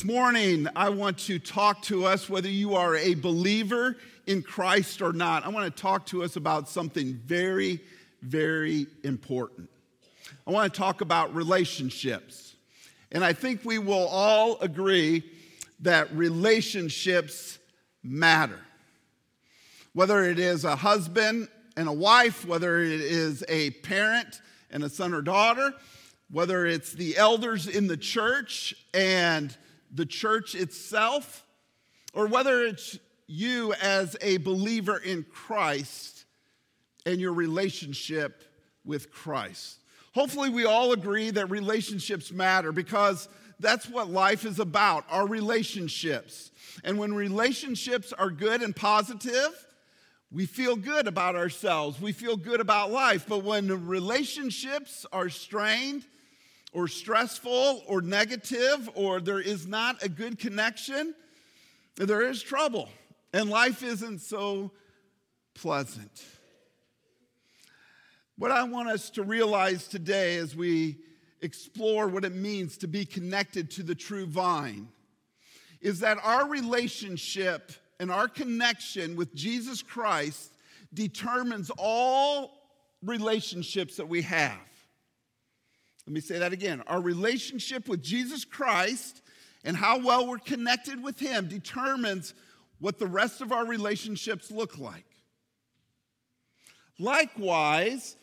this morning, I want to talk to us whether you are a believer in Christ or not. I want to talk to us about something very, very important. I want to talk about relationships. And I think we will all agree that relationships matter. Whether it is a husband and a wife, whether it is a parent and a son or daughter, whether it's the elders in the church and the church itself, or whether it's you as a believer in Christ and your relationship with Christ. Hopefully, we all agree that relationships matter because that's what life is about our relationships. And when relationships are good and positive, we feel good about ourselves. We feel good about life. But when relationships are strained or stressful or negative or there is not a good connection, there is trouble. And life isn't so pleasant. What I want us to realize today as we explore what it means to be connected to the true vine is that our relationship and our connection with Jesus Christ determines all relationships that we have. Let me say that again. Our relationship with Jesus Christ and how well we're connected with Him determines what the rest of our relationships look like. Likewise,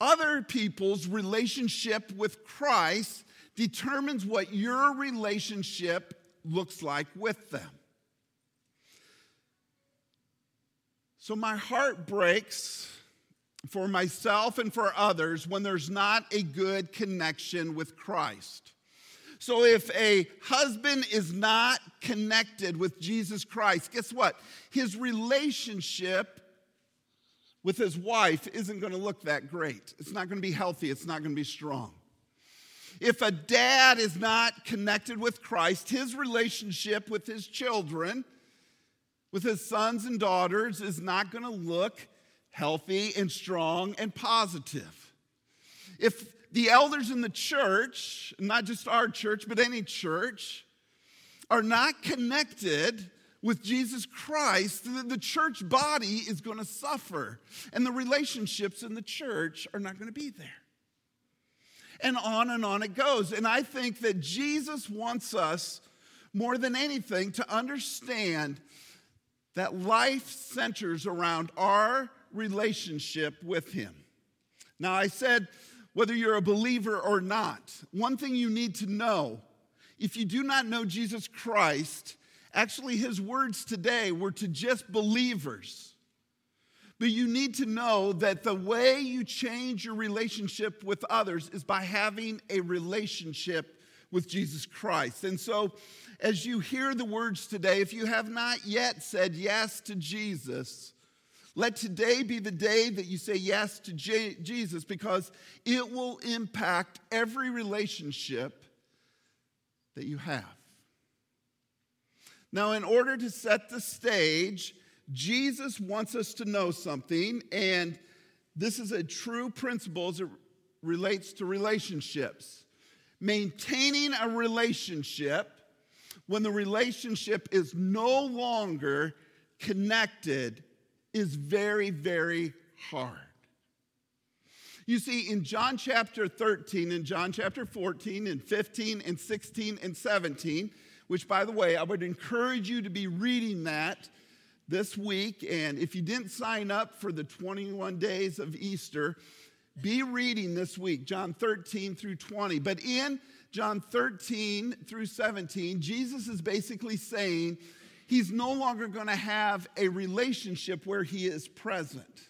other people's relationship with Christ determines what your relationship looks like with them. So my heart breaks for myself and for others when there's not a good connection with Christ. So if a husband is not connected with Jesus Christ, guess what? His relationship with his wife isn't going to look that great. It's not going to be healthy, it's not going to be strong. If a dad is not connected with Christ, his relationship with his children with his sons and daughters is not going to look healthy and strong and positive. If the elders in the church, not just our church, but any church, are not connected with Jesus Christ, the church body is going to suffer, and the relationships in the church are not going to be there. And on and on it goes. And I think that Jesus wants us more than anything to understand that life centers around our relationship with Him. Now, I said whether you're a believer or not, one thing you need to know if you do not know Jesus Christ, actually, His words today were to just believers. But you need to know that the way you change your relationship with others is by having a relationship with Jesus Christ. And so, as you hear the words today, if you have not yet said yes to Jesus, let today be the day that you say yes to J- Jesus because it will impact every relationship that you have. Now, in order to set the stage, Jesus wants us to know something, and this is a true principle as it relates to relationships. Maintaining a relationship when the relationship is no longer connected is very, very hard. You see, in John chapter 13, in John chapter 14, and 15, and 16, and 17, which, by the way, I would encourage you to be reading that this week. And if you didn't sign up for the 21 days of Easter, be reading this week, John 13 through 20. But in John 13 through 17, Jesus is basically saying he's no longer going to have a relationship where he is present.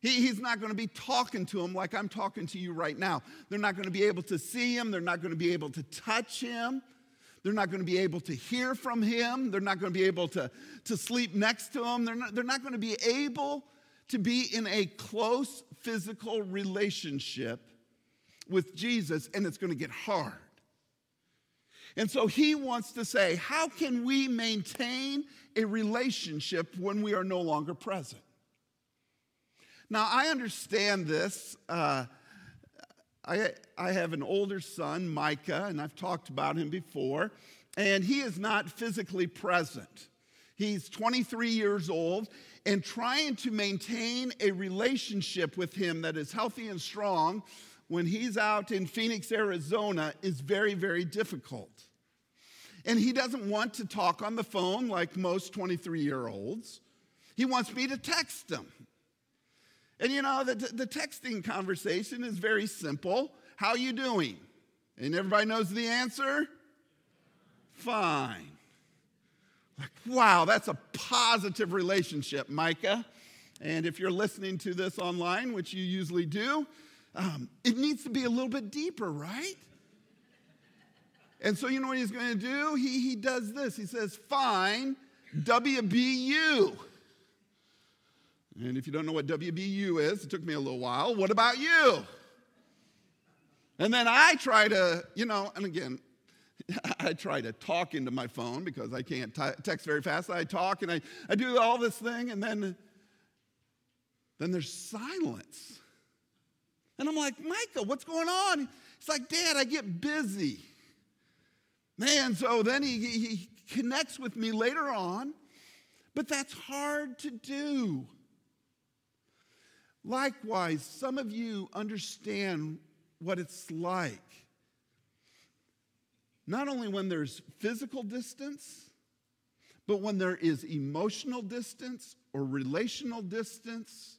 He, he's not going to be talking to him like I'm talking to you right now. They're not going to be able to see him, they're not going to be able to touch him. They're not going to be able to hear from him. They're not going to be able to, to sleep next to him. They're not, they're not going to be able to be in a close physical relationship with Jesus, and it's going to get hard. And so he wants to say, how can we maintain a relationship when we are no longer present? Now, I understand this. Uh, I, I have an older son, Micah, and I've talked about him before, and he is not physically present. He's 23 years old, and trying to maintain a relationship with him that is healthy and strong when he's out in Phoenix, Arizona, is very, very difficult. And he doesn't want to talk on the phone like most 23 year olds. He wants me to text him. And you know, the, the texting conversation is very simple. How you doing? And everybody knows the answer? Fine. Like, wow, that's a positive relationship, Micah. And if you're listening to this online, which you usually do, um, it needs to be a little bit deeper, right? And so, you know what he's going to do? He, he does this. He says, Fine, WBU. And if you don't know what WBU is, it took me a little while. What about you? And then I try to, you know, and again, I try to talk into my phone because I can't t- text very fast. I talk and I, I do all this thing, and then, then there's silence. And I'm like, Micah, what's going on? It's like, Dad, I get busy. Man, so then he, he connects with me later on, but that's hard to do. Likewise, some of you understand what it's like. Not only when there's physical distance, but when there is emotional distance or relational distance.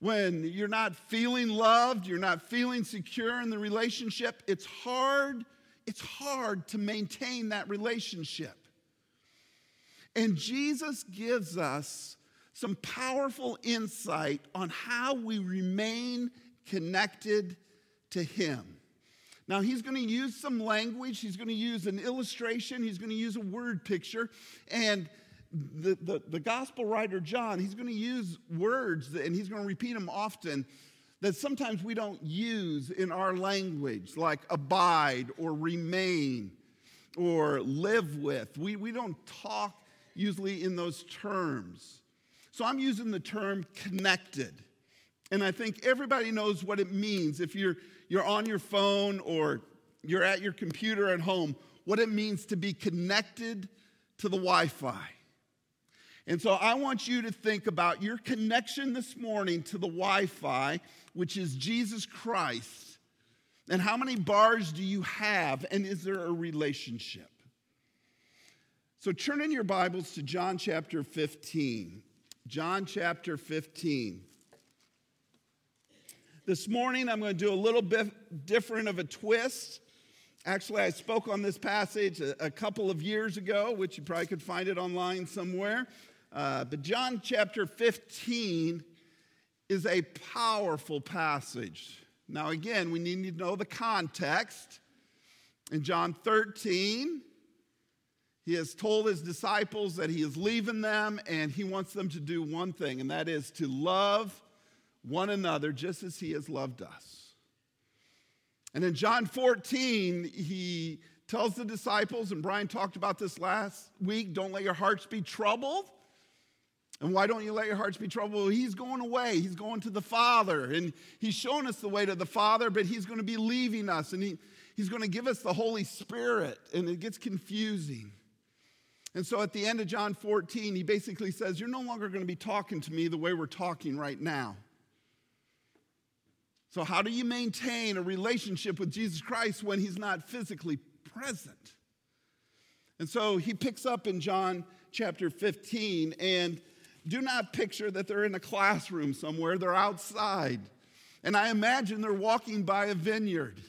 When you're not feeling loved, you're not feeling secure in the relationship, it's hard, it's hard to maintain that relationship. And Jesus gives us some powerful insight on how we remain connected to Him. Now, he's going to use some language, he's going to use an illustration, he's going to use a word picture, and the, the, the gospel writer John, he's going to use words and he's going to repeat them often that sometimes we don't use in our language, like abide or remain or live with. We, we don't talk usually in those terms. So I'm using the term connected. And I think everybody knows what it means if you're, you're on your phone or you're at your computer at home, what it means to be connected to the Wi Fi. And so I want you to think about your connection this morning to the Wi Fi, which is Jesus Christ. And how many bars do you have? And is there a relationship? So turn in your Bibles to John chapter 15. John chapter 15. This morning, I'm going to do a little bit different of a twist. Actually, I spoke on this passage a, a couple of years ago, which you probably could find it online somewhere. Uh, but John chapter 15 is a powerful passage. Now, again, we need to know the context. In John 13, he has told his disciples that he is leaving them and he wants them to do one thing, and that is to love one another just as he has loved us. And in John 14, he tells the disciples, and Brian talked about this last week don't let your hearts be troubled. And why don't you let your hearts be troubled? He's going away. He's going to the Father. And he's shown us the way to the Father, but he's going to be leaving us. And he, he's going to give us the Holy Spirit. And it gets confusing. And so at the end of John 14, he basically says, You're no longer going to be talking to me the way we're talking right now. So, how do you maintain a relationship with Jesus Christ when he's not physically present? And so he picks up in John chapter 15, and do not picture that they're in a classroom somewhere, they're outside. And I imagine they're walking by a vineyard.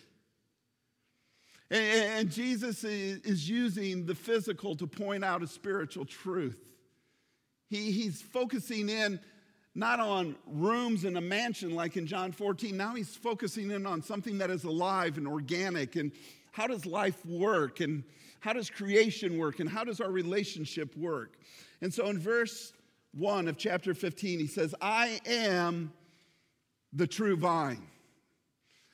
And, Jesus is using the physical to point out a spiritual truth. He, he's focusing in not on rooms in a mansion like in John 14. Now he's focusing in on something that is alive and organic. And how does life work? And how does creation work? And how does our relationship work? And so in verse 1 of chapter 15, he says, I am the true vine.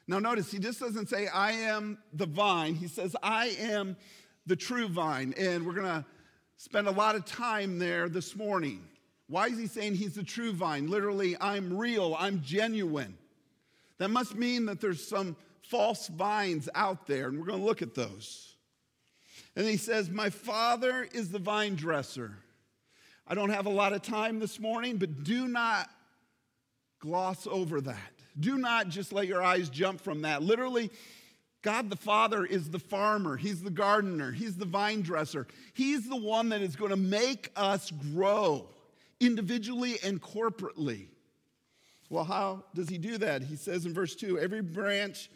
Now, notice he just doesn't say, I am the vine. He says, I am the true vine. And we're going to spend a lot of time there this morning. Why is he saying he's the true vine? Literally, I'm real, I'm genuine. That must mean that there's some false vines out there, and we're going to look at those. And he says, My father is the vine dresser. I don't have a lot of time this morning, but do not gloss over that. Do not just let your eyes jump from that. Literally, God the Father is the farmer, He's the gardener, He's the vine dresser. He's the one that is going to make us grow individually and corporately. Well, how does He do that? He says in verse 2 Every branch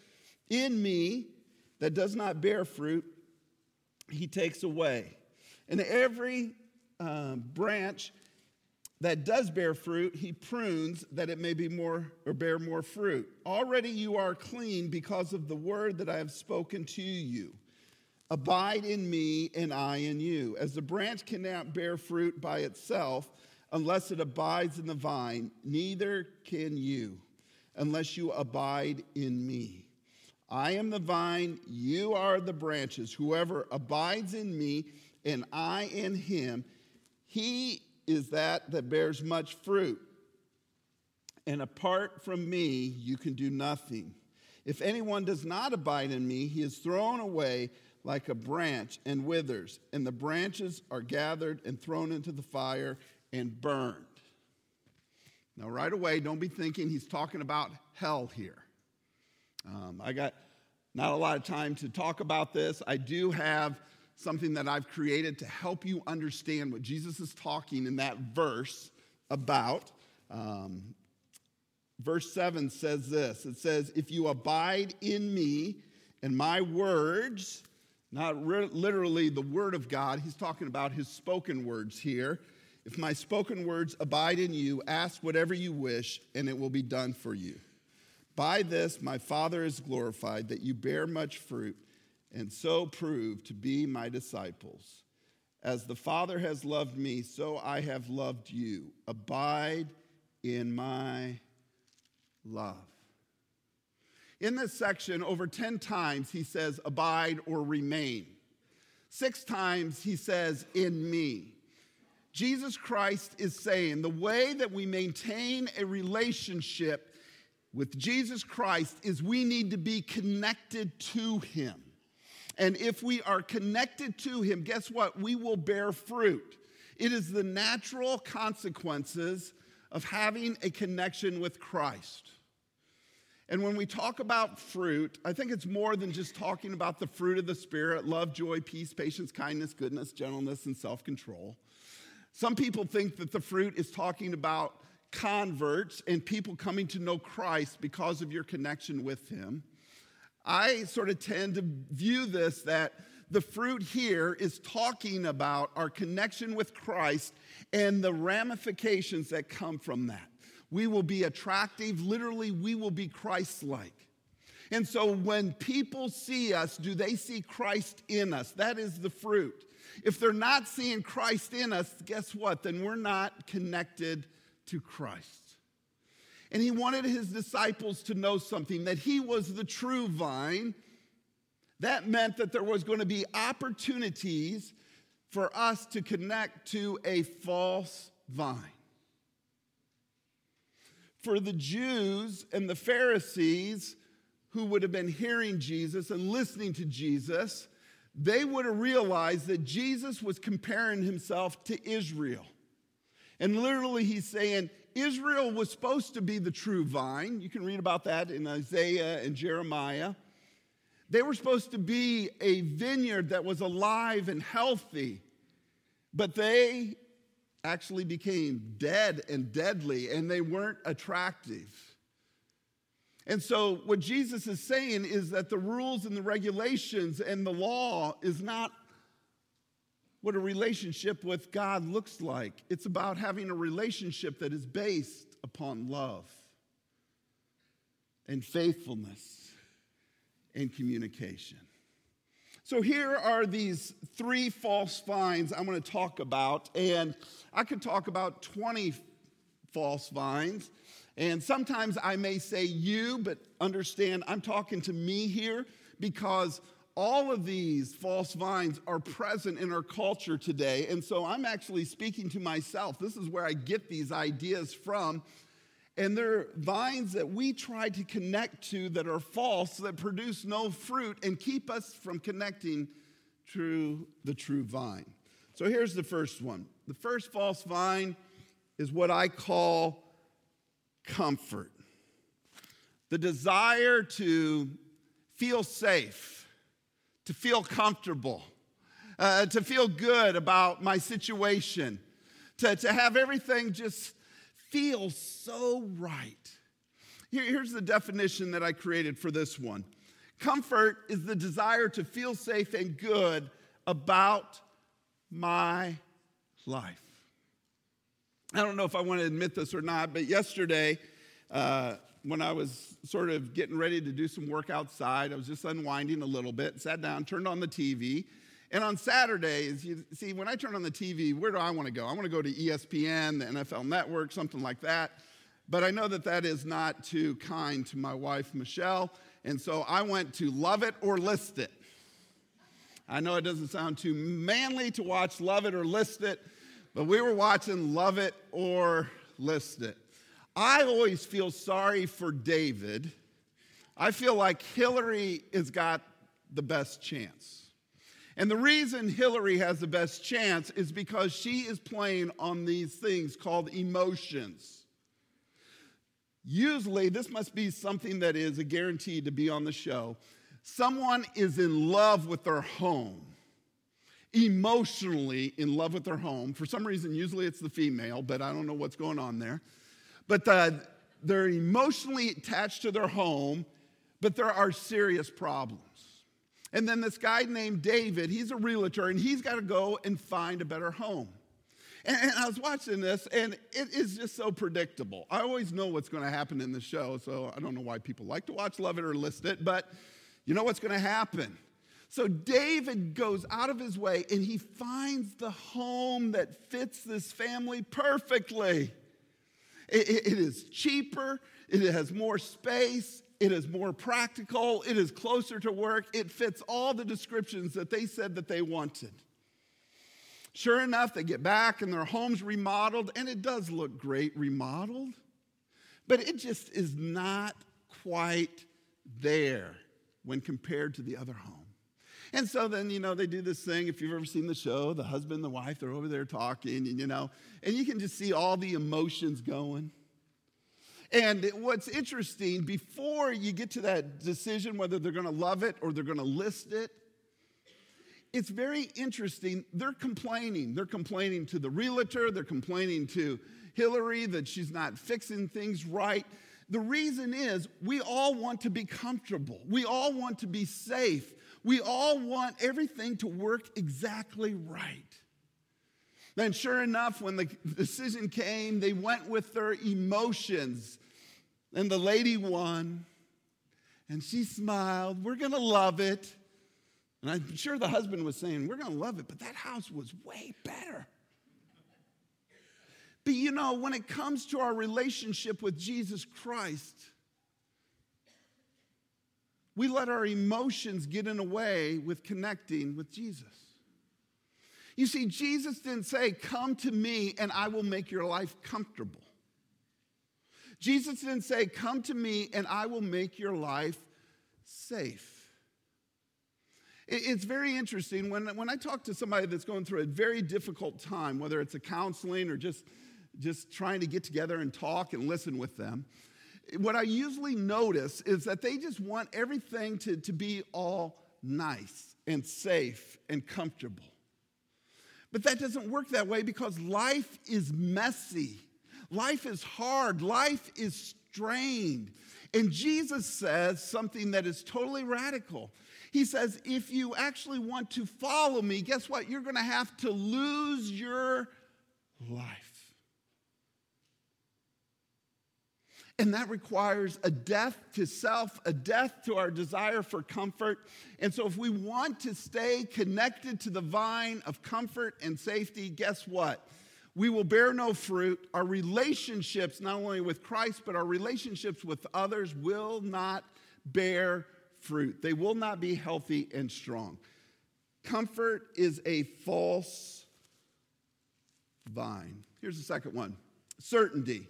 in me that does not bear fruit, He takes away. And every uh, branch that does bear fruit, he prunes that it may be more or bear more fruit. Already you are clean because of the word that I have spoken to you. Abide in me and I in you. As the branch cannot bear fruit by itself unless it abides in the vine, neither can you unless you abide in me. I am the vine, you are the branches. Whoever abides in me and I in him, he is that that bears much fruit. And apart from me, you can do nothing. If anyone does not abide in me, he is thrown away like a branch and withers, and the branches are gathered and thrown into the fire and burned. Now, right away, don't be thinking he's talking about hell here. Um, I got not a lot of time to talk about this. I do have something that I've created to help you understand what Jesus is talking in that verse about. Um, verse 7 says this it says, If you abide in me and my words, not re- literally the word of God, he's talking about his spoken words here. If my spoken words abide in you, ask whatever you wish, and it will be done for you. By this, my Father is glorified, that you bear much fruit and so prove to be my disciples. As the Father has loved me, so I have loved you. Abide in my love. In this section, over 10 times, he says, abide or remain. Six times, he says, in me. Jesus Christ is saying the way that we maintain a relationship with Jesus Christ is we need to be connected to him. And if we are connected to Him, guess what? We will bear fruit. It is the natural consequences of having a connection with Christ. And when we talk about fruit, I think it's more than just talking about the fruit of the Spirit love, joy, peace, patience, kindness, goodness, gentleness, and self control. Some people think that the fruit is talking about converts and people coming to know Christ because of your connection with Him. I sort of tend to view this that the fruit here is talking about our connection with Christ and the ramifications that come from that. We will be attractive, literally, we will be Christ like. And so when people see us, do they see Christ in us? That is the fruit. If they're not seeing Christ in us, guess what? Then we're not connected to Christ. And he wanted his disciples to know something that he was the true vine. That meant that there was going to be opportunities for us to connect to a false vine. For the Jews and the Pharisees who would have been hearing Jesus and listening to Jesus, they would have realized that Jesus was comparing himself to Israel. And literally, he's saying, Israel was supposed to be the true vine. You can read about that in Isaiah and Jeremiah. They were supposed to be a vineyard that was alive and healthy, but they actually became dead and deadly, and they weren't attractive. And so, what Jesus is saying is that the rules and the regulations and the law is not what a relationship with God looks like. It's about having a relationship that is based upon love and faithfulness and communication. So, here are these three false vines I'm going to talk about, and I could talk about 20 false vines. And sometimes I may say you, but understand I'm talking to me here because all of these false vines are present in our culture today. And so I'm actually speaking to myself. This is where I get these ideas from. and they're vines that we try to connect to that are false, that produce no fruit, and keep us from connecting to the true vine. So here's the first one. The first false vine is what I call comfort the desire to feel safe, to feel comfortable, uh, to feel good about my situation, to, to have everything just feel so right. Here, here's the definition that I created for this one comfort is the desire to feel safe and good about my life. I don't know if I want to admit this or not, but yesterday, uh, when I was sort of getting ready to do some work outside, I was just unwinding a little bit, sat down, turned on the TV. And on Saturdays, you see, when I turn on the TV, where do I want to go? I want to go to ESPN, the NFL Network, something like that. But I know that that is not too kind to my wife, Michelle. And so I went to Love It or List It. I know it doesn't sound too manly to watch Love It or List It, but we were watching Love It or List It. I always feel sorry for David. I feel like Hilary has got the best chance. And the reason Hilary has the best chance is because she is playing on these things called emotions. Usually, this must be something that is a guarantee to be on the show. Someone is in love with their home, emotionally in love with their home. For some reason, usually it's the female, but I don't know what's going on there. But uh, they're emotionally attached to their home, but there are serious problems. And then this guy named David, he's a realtor, and he's got to go and find a better home. And, and, I was watching this, and it is just so predictable. I always know what's going to happen in the show, so I don't know why people like to watch Love It or List It, but you know what's going to happen. So David goes out of his way and he finds the home that fits this family perfectly. It, it, it is cheaper, it has more space, it is more practical, it is closer to work, it fits all the descriptions that they said that they wanted. Sure enough, they get back and their home's remodeled, and it does look great remodeled, but it just is not quite there when compared to the other home. And so then, you know, they do this thing. If you've ever seen the show, the husband and the wife, they're over there talking, and, you know, and you can just see all the emotions going. And what's interesting, before you get to that decision whether they're going to love it or they're going to list it, it's very interesting. They're complaining. They're complaining to the realtor, they're complaining to Hilary that she's not fixing things right. The reason is we all want to be comfortable, we all want to be safe, we all want everything to work exactly right. Then, sure enough, when the decision came, they went with their emotions. And the lady won. And she smiled. We're going to love it. And I'm sure the husband was saying, We're going to love it, but that house was way better. But you know, when it comes to our relationship with Jesus Christ, we let our emotions get in the way with connecting with Jesus. You see, Jesus didn't say, Come to me and I will make your life comfortable. Jesus didn't say, Come to me and I will make your life safe. It's very interesting when, when I talk to somebody that's going through a very difficult time, whether it's a counseling or just, just trying to get together and talk and listen with them, what I usually notice is that they just want everything to, to be all nice and safe and comfortable. But that doesn't work that way because life is messy. Life is hard. Life is strained. And Jesus says something that is totally radical. He says, if you actually want to follow me, guess what? You're going to have to lose your life. And that requires a death to self, a death to our desire for comfort. And so, if we want to stay connected to the vine of comfort and safety, guess what? We will bear no fruit. Our relationships, not only with Christ, but our relationships with others, will not bear fruit. They will not be healthy and strong. Comfort is a false vine. Here's the second one certainty.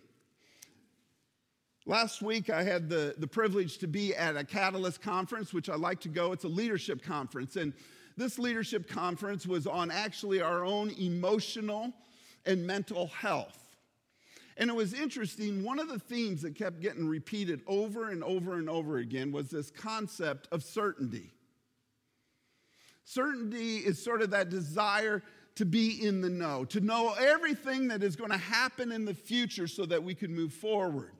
Last week, I had the, the privilege to be at a Catalyst conference, which I like to go. It's a leadership conference. And this leadership conference was on actually our own emotional and mental health. And it was interesting. One of the themes that kept getting repeated over and over and over again was this concept of certainty. Certainty is sort of that desire to be in the know, to know everything that is going to happen in the future so that we can move forward.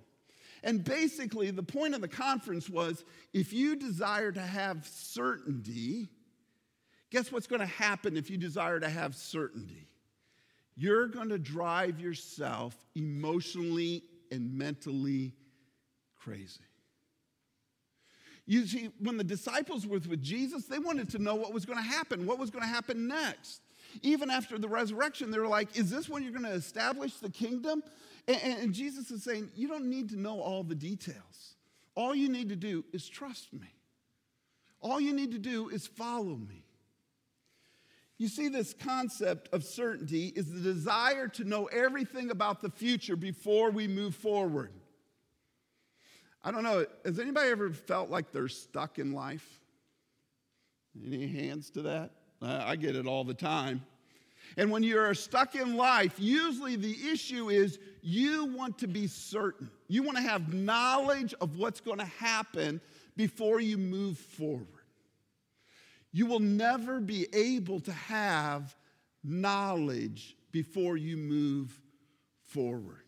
And basically, the point of the conference was if you desire to have certainty, guess what's going to happen if you desire to have certainty? You're going to drive yourself emotionally and mentally crazy. You see, when the disciples were with Jesus, they wanted to know what was going to happen, what was going to happen next. Even after the resurrection, they were like, Is this when you're going to establish the kingdom? And, and Jesus is saying, You don't need to know all the details. All you need to do is trust me. All you need to do is follow me. You see, this concept of certainty is the desire to know everything about the future before we move forward. I don't know, has anybody ever felt like they're stuck in life? Any hands to that? Uh, I get it all the time. And when you're stuck in life, usually the issue is you want to be certain. You want to have knowledge of what's going to happen before you move forward. You will never be able to have knowledge before you move forward.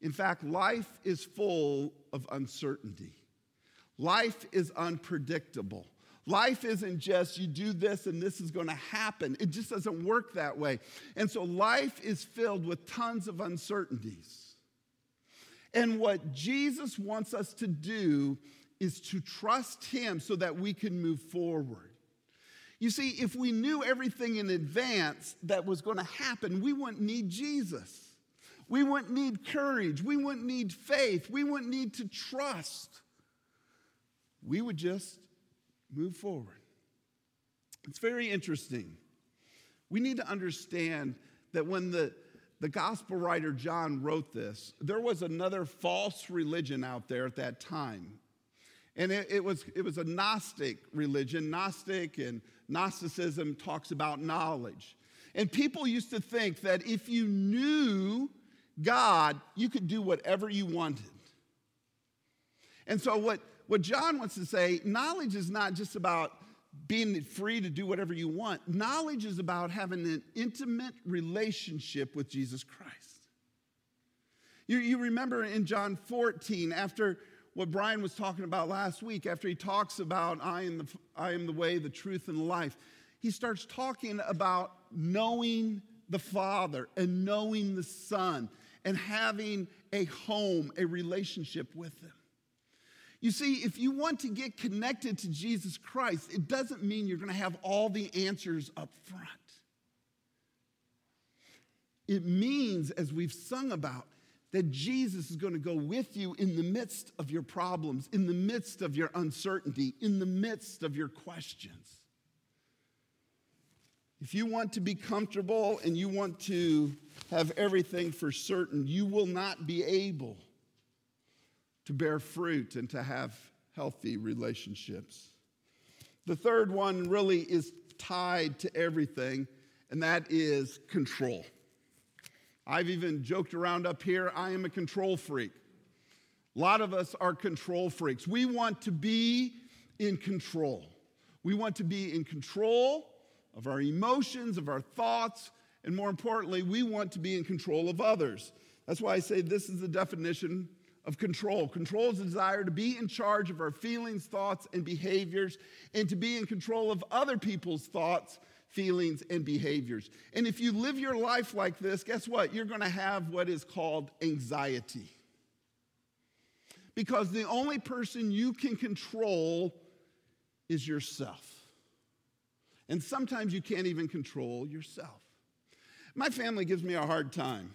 In fact, life is full of uncertainty. Life is unpredictable. Life isn't just you do this and this is going to happen. It just doesn't work that way. And so life is filled with tons of uncertainties. And what Jesus wants us to do is to trust Him so that we can move forward. You see, if we knew everything in advance that was going to happen, we wouldn't need Jesus. We wouldn't need courage. We wouldn't need faith. We wouldn't need to trust. We would just move forward. It's very interesting. We need to understand that when the, the gospel writer John wrote this, there was another false religion out there at that time. And it, it, was, it was a Gnostic religion. Gnostic and Gnosticism talks about knowledge. And people used to think that if you knew God, you could do whatever you wanted. And so, what what John wants to say, knowledge is not just about being free to do whatever you want. Knowledge is about having an intimate relationship with Jesus Christ. You, you remember in John 14, after what Brian was talking about last week, after he talks about I am the, I am the way, the truth, and the life, he starts talking about knowing the Father and knowing the Son and having a home, a relationship with them. You see, if you want to get connected to Jesus Christ, it doesn't mean you're going to have all the answers up front. It means, as we've sung about, that Jesus is going to go with you in the midst of your problems, in the midst of your uncertainty, in the midst of your questions. If you want to be comfortable and you want to have everything for certain, you will not be able to bear fruit and to have healthy relationships. The third one really is tied to everything, and that is control. I've even joked around up here, I am a control freak. A lot of us are control freaks. We want to be in control. We want to be in control of our emotions, of our thoughts, and more importantly, we want to be in control of others. That's why I say this is the definition of control. Control is a desire to be in charge of our feelings, thoughts, and behaviors, and to be in control of other people's thoughts, feelings, and behaviors. And if you live your life like this, guess what? You're going to have what is called anxiety. Because the only person you can control is yourself. And sometimes you can't even control yourself. My family gives me a hard time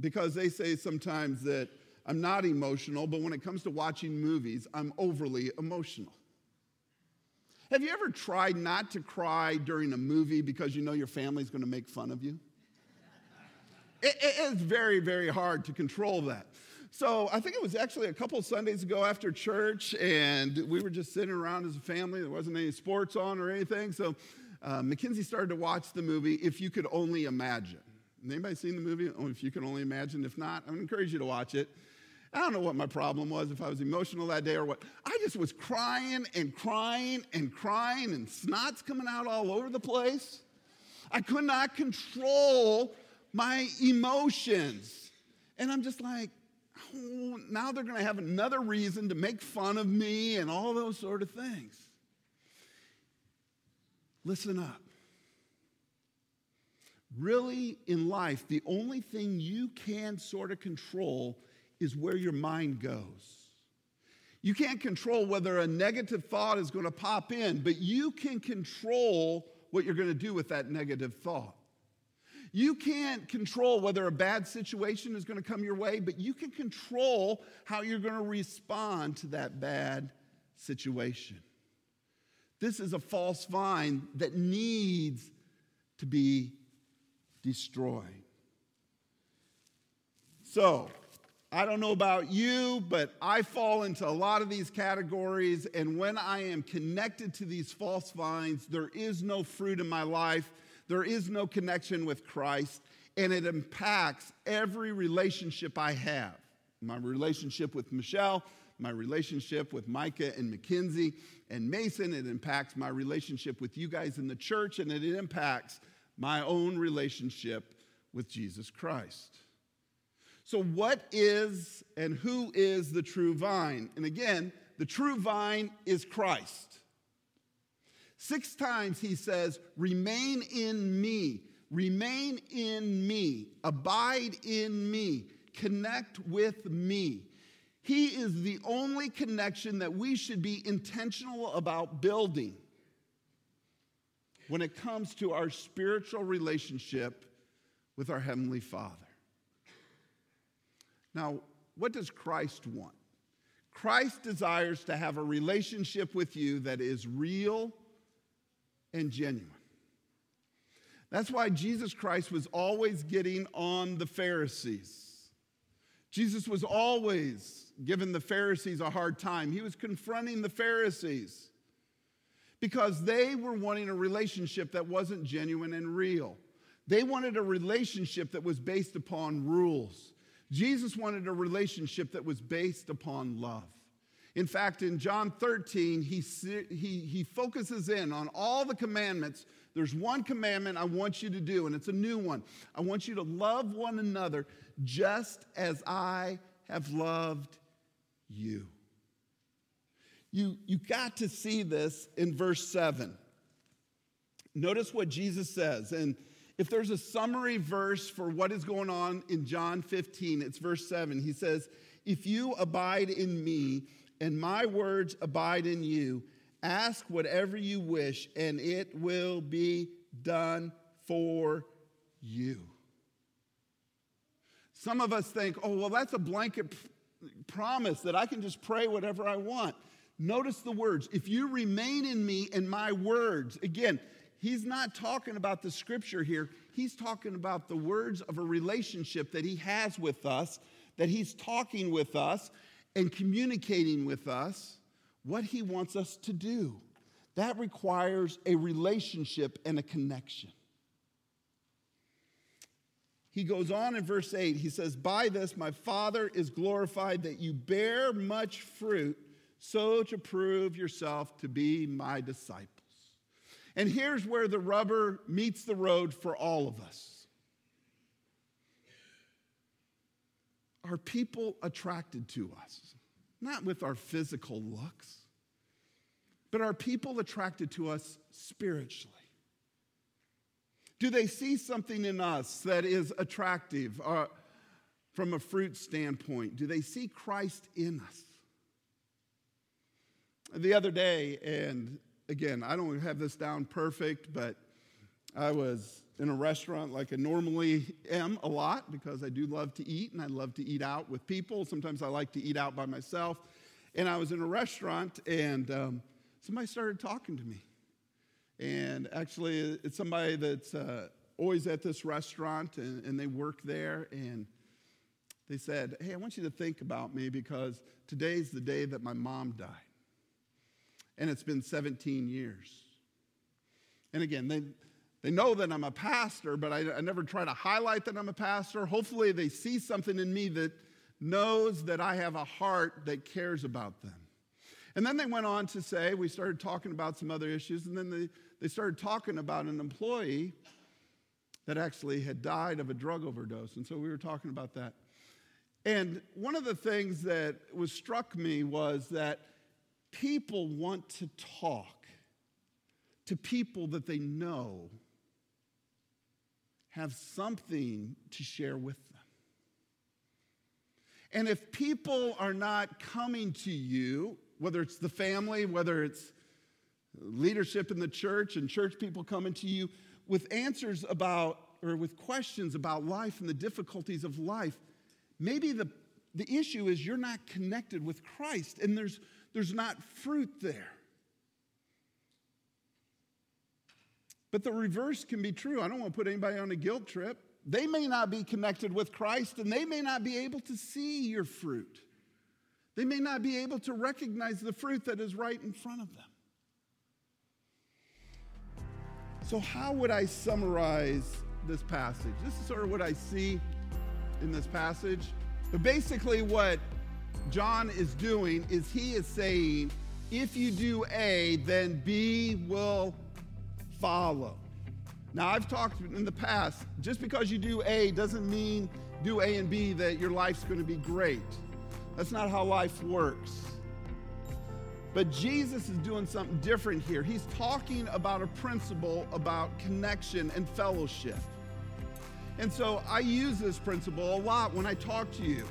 because they say sometimes that I'm not emotional, but when it comes to watching movies, I'm overly emotional. Have you ever tried not to cry during a movie because you know your family's going to make fun of you? it, it's very, very hard to control that. So I think it was actually a couple Sundays ago after church, and we were just sitting around as a family. There wasn't any sports on or anything. So uh, Mackenzie started to watch the movie If You Could Only Imagine. Anybody seen the movie? Oh, if you can only imagine. If not, I would encourage you to watch it. I don't know what my problem was, if I was emotional that day or what. I just was crying and crying and crying, and snot's coming out all over the place. I could not control my emotions. And I'm just like, oh, now they're going to have another reason to make fun of me and all those sort of things. Listen up. Really, in life, the only thing you can sort of control is where your mind goes. You can't control whether a negative thought is going to pop in, but you can control what you're going to do with that negative thought. You can't control whether a bad situation is going to come your way, but you can control how you're going to respond to that bad situation. This is a false vine that needs to be destroyed. So, I don't know about you, but I fall into a lot of these categories. And when I am connected to these false vines, there is no fruit in my life there is no connection with Christ, and it impacts every relationship I have my relationship with Michelle, my relationship with Micah and Mackenzie and Mason. It impacts my relationship with you guys in the church, and it impacts my own relationship with Jesus Christ. So, what is and who is the true vine? And again, the true vine is Christ. Six times he says, Remain in me, remain in me, abide in me, connect with me. He is the only connection that we should be intentional about building when it comes to our spiritual relationship with our Heavenly Father. Now, what does Christ want? Christ desires to have a relationship with you that is real and genuine. That's why Jesus Christ was always getting on the Pharisees. Jesus was always giving the Pharisees a hard time. He was confronting the Pharisees because they were wanting a relationship that wasn't genuine and real. They wanted a relationship that was based upon rules. Jesus wanted a relationship that was based upon love. In fact, in John 13, he, he, he focuses in on all the commandments. There's one commandment I want you to do, and it's a new one. I want you to love one another just as I have loved you. You, you got to see this in verse 7. Notice what Jesus says. And if there's a summary verse for what is going on in John 15, it's verse 7. He says, If you abide in me, and my words abide in you. Ask whatever you wish, and it will be done for you. Some of us think, oh, well, that's a blanket promise that I can just pray whatever I want. Notice the words if you remain in me and my words, again, he's not talking about the scripture here. He's talking about the words of a relationship that he has with us, that he's talking with us, and communicating with us what he wants us to do. That requires a relationship and a connection. He goes on in verse 8, he says, By this my Father is glorified that you bear much fruit, so to prove yourself to be my disciples. And here's where the rubber meets the road for all of us. are people attracted to us? Not with our physical looks, but are people attracted to us spiritually? Do they see something in us that is attractive uh, from a fruit standpoint? Do they see Christ in us? The other day, and again, I don't have this down perfect, but I was in a restaurant like I normally am a lot because I do love to eat and I love to eat out with people. Sometimes I like to eat out by myself. And I was in a restaurant and um, somebody started talking to me. And actually, it's somebody that's uh, always at this restaurant and, and they work there. And they said, Hey, I want you to think about me because today's the day that my mom died. And it's been 17 years. And again, they, they know that I'm a pastor, but I, I never try to highlight that I'm a pastor. Hopefully, they see something in me that knows that I have a heart that cares about them. And then they went on to say, we started talking about some other issues, and then they, they started talking about an employee that actually had died of a drug overdose. And so we were talking about that. And one of the things that was struck me was that people want to talk to people that they know have something to share with them. And if people are not coming to you, whether it's the family, whether it's leadership in the church and church people coming to you with answers about or with questions about life and the difficulties of life, maybe the, the issue is you're not connected with Christ and there's, there's not fruit there. But the reverse can be true. I don't want to put anybody on a guilt trip. They may not be connected with Christ and they may not be able to see your fruit. They may not be able to recognize the fruit that is right in front of them. So, how would I summarize this passage? This is sort of what I see in this passage. But basically, what John is doing is he is saying, if you do A, then B will follow. Now, I've talked in the past, just because you do A doesn't mean do A and B that your life's going to be great. That's not how life works. But Jesus is doing something different here. He's talking about a principle about connection and fellowship. And so I use this principle a lot when I talk to you.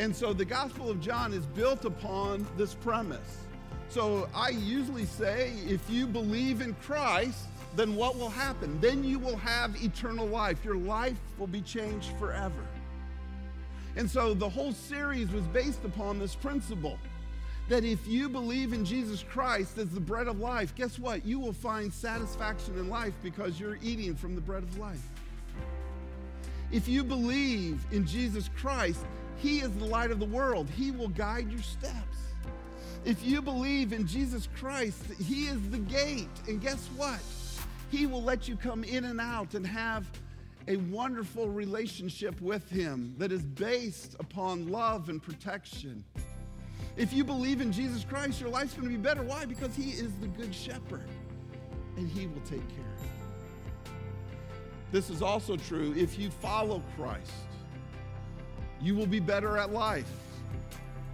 And so the Gospel of John is built upon this premise. So I usually say if you believe in Christ, then what will happen? Then you will have eternal life. Your life will be changed forever. And so the whole series was based upon this principle that if you believe in Jesus Christ as the bread of life, guess what? You will find satisfaction in life because you're eating from the bread of life. If you believe in Jesus Christ, He is the light of the world, He will guide your steps. If you believe in Jesus Christ, He is the gate. And guess what? He will let you come in and out and have a wonderful relationship with Him that is based upon love and protection. If you believe in Jesus Christ, your life's going to be better. Why? Because He is the Good Shepherd and He will take care of you. This is also true if you follow Christ. You will be better at life.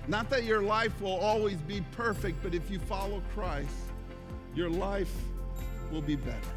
Not that your life will always be perfect, but if you follow Christ, your life will be better.